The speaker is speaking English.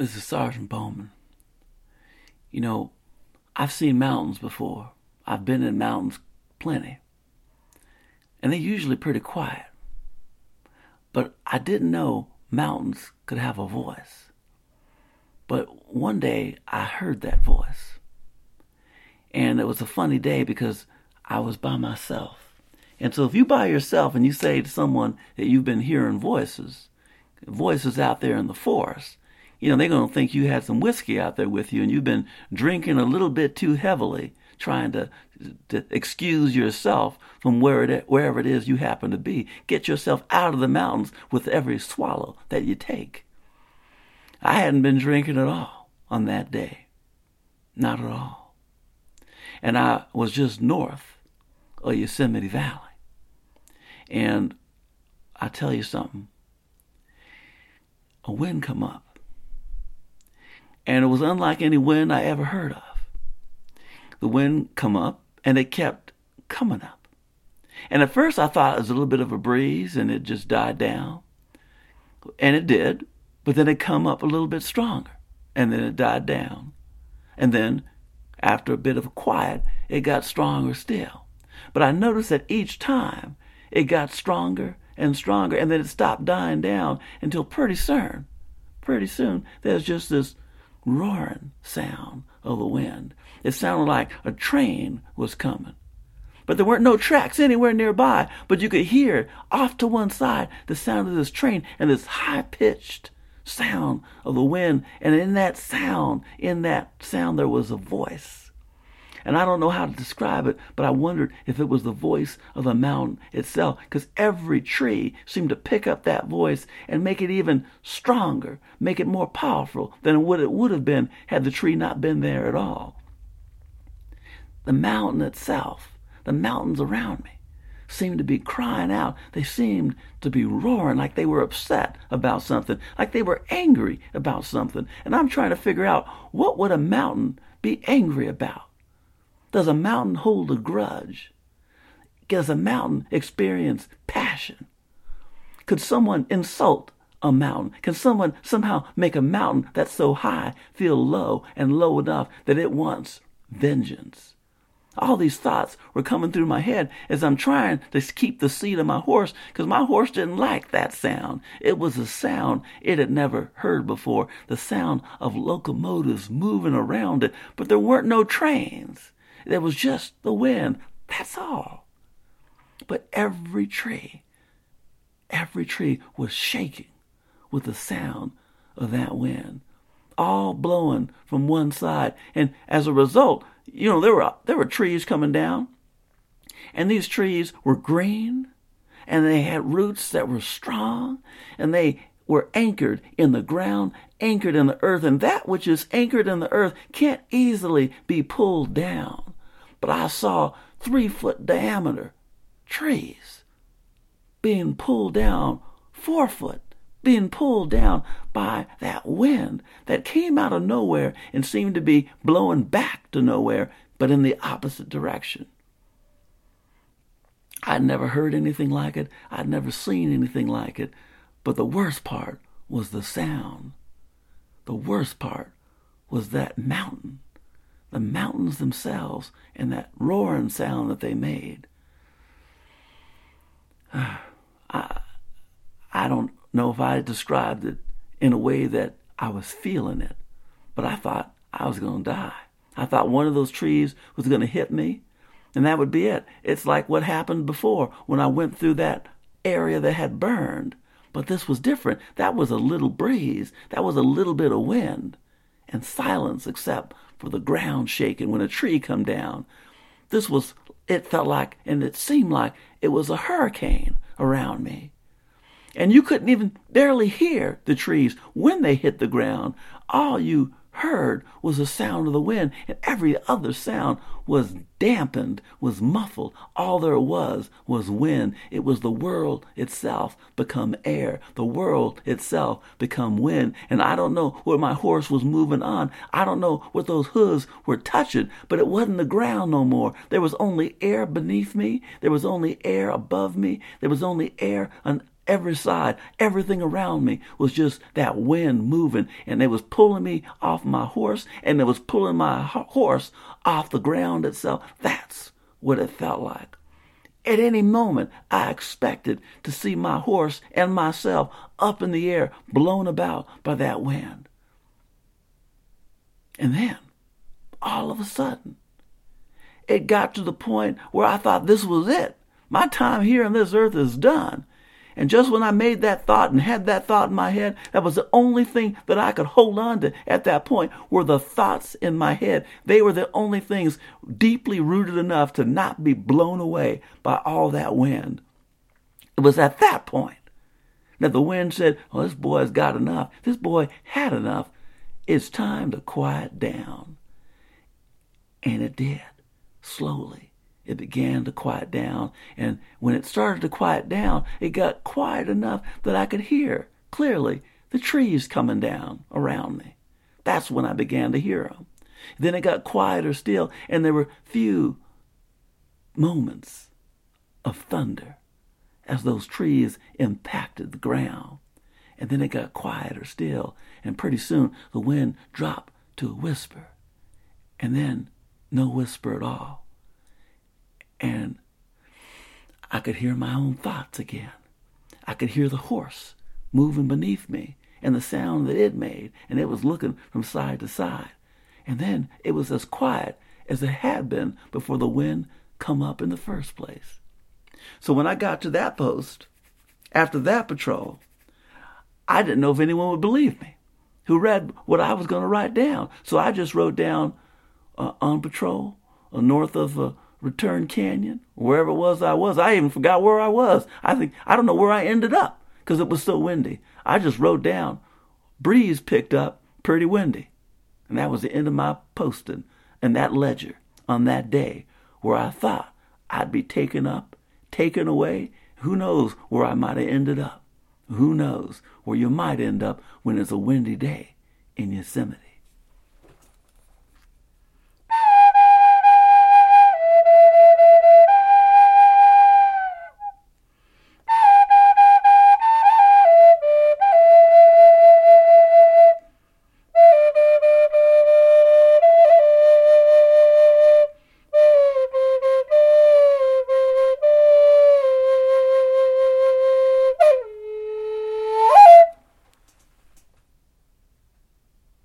This is Sergeant Boman. You know, I've seen mountains before. I've been in mountains plenty. And they're usually pretty quiet. But I didn't know mountains could have a voice. But one day I heard that voice. And it was a funny day because I was by myself. And so if you by yourself and you say to someone that you've been hearing voices, voices out there in the forest, you know, they're going to think you had some whiskey out there with you and you've been drinking a little bit too heavily, trying to, to excuse yourself from where it, wherever it is you happen to be. Get yourself out of the mountains with every swallow that you take. I hadn't been drinking at all on that day. Not at all. And I was just north of Yosemite Valley. And I tell you something, a wind come up. And it was unlike any wind I ever heard of. The wind come up and it kept coming up. And at first I thought it was a little bit of a breeze and it just died down. And it did, but then it come up a little bit stronger and then it died down. And then after a bit of a quiet, it got stronger still. But I noticed that each time it got stronger and stronger, and then it stopped dying down until pretty soon, pretty soon, there's just this roaring sound of the wind. It sounded like a train was coming. But there weren't no tracks anywhere nearby, but you could hear off to one side the sound of this train and this high pitched sound of the wind. And in that sound, in that sound, there was a voice. And I don't know how to describe it, but I wondered if it was the voice of the mountain itself, because every tree seemed to pick up that voice and make it even stronger, make it more powerful than what it would have been had the tree not been there at all. The mountain itself, the mountains around me, seemed to be crying out. They seemed to be roaring like they were upset about something, like they were angry about something. And I'm trying to figure out what would a mountain be angry about? Does a mountain hold a grudge? Does a mountain experience passion? Could someone insult a mountain? Can someone somehow make a mountain that's so high feel low and low enough that it wants vengeance? All these thoughts were coming through my head as I'm trying to keep the seat of my horse because my horse didn't like that sound. It was a sound it had never heard before, the sound of locomotives moving around it, but there weren't no trains. There was just the wind. That's all. But every tree, every tree was shaking with the sound of that wind, all blowing from one side. And as a result, you know, there were there were trees coming down, and these trees were green, and they had roots that were strong, and they were anchored in the ground, anchored in the earth, and that which is anchored in the earth can't easily be pulled down. But I saw three foot diameter trees being pulled down four foot, being pulled down by that wind that came out of nowhere and seemed to be blowing back to nowhere, but in the opposite direction. I'd never heard anything like it. I'd never seen anything like it. But the worst part was the sound. The worst part was that mountain, the mountains themselves, and that roaring sound that they made. I, I don't know if I described it in a way that I was feeling it, but I thought I was going to die. I thought one of those trees was going to hit me, and that would be it. It's like what happened before when I went through that area that had burned. But this was different. That was a little breeze. That was a little bit of wind and silence except for the ground shaking when a tree come down. This was it felt like and it seemed like it was a hurricane around me. And you couldn't even barely hear the trees when they hit the ground. All you heard was the sound of the wind, and every other sound was dampened, was muffled. All there was was wind. It was the world itself become air, the world itself become wind. And I don't know where my horse was moving on. I don't know what those hooves were touching, but it wasn't the ground no more. There was only air beneath me. There was only air above me. There was only air on every side. Everything around me was just that wind moving, and it was pulling me off my horse, and it was pulling my horse off the ground itself. That's what it felt like. At any moment, I expected to see my horse and myself up in the air, blown about by that wind. And then, all of a sudden, it got to the point where I thought this was it. My time here on this earth is done. And just when I made that thought and had that thought in my head, that was the only thing that I could hold on to at that point were the thoughts in my head. They were the only things deeply rooted enough to not be blown away by all that wind. It was at that point that the wind said, Well, this boy's got enough. This boy had enough. It's time to quiet down. And it did, slowly it began to quiet down. And when it started to quiet down, it got quiet enough that I could hear clearly the trees coming down around me. That's when I began to hear them. Then it got quieter still, and there were few moments of thunder as those trees impacted the ground. And then it got quieter still, and pretty soon the wind dropped to a whisper, and then no whisper at all and I could hear my own thoughts again. I could hear the horse moving beneath me and the sound that it made, and it was looking from side to side. And then it was as quiet as it had been before the wind come up in the first place. So when I got to that post, after that patrol, I didn't know if anyone would believe me who read what I was going to write down. So I just wrote down uh, on patrol uh, north of uh, Return Canyon, wherever it was I was. I even forgot where I was. I think I don't know where I ended up because it was so windy. I just wrote down, breeze picked up, pretty windy. And that was the end of my posting and that ledger on that day where I thought I'd be taken up, taken away. Who knows where I might have ended up? Who knows where you might end up when it's a windy day in Yosemite?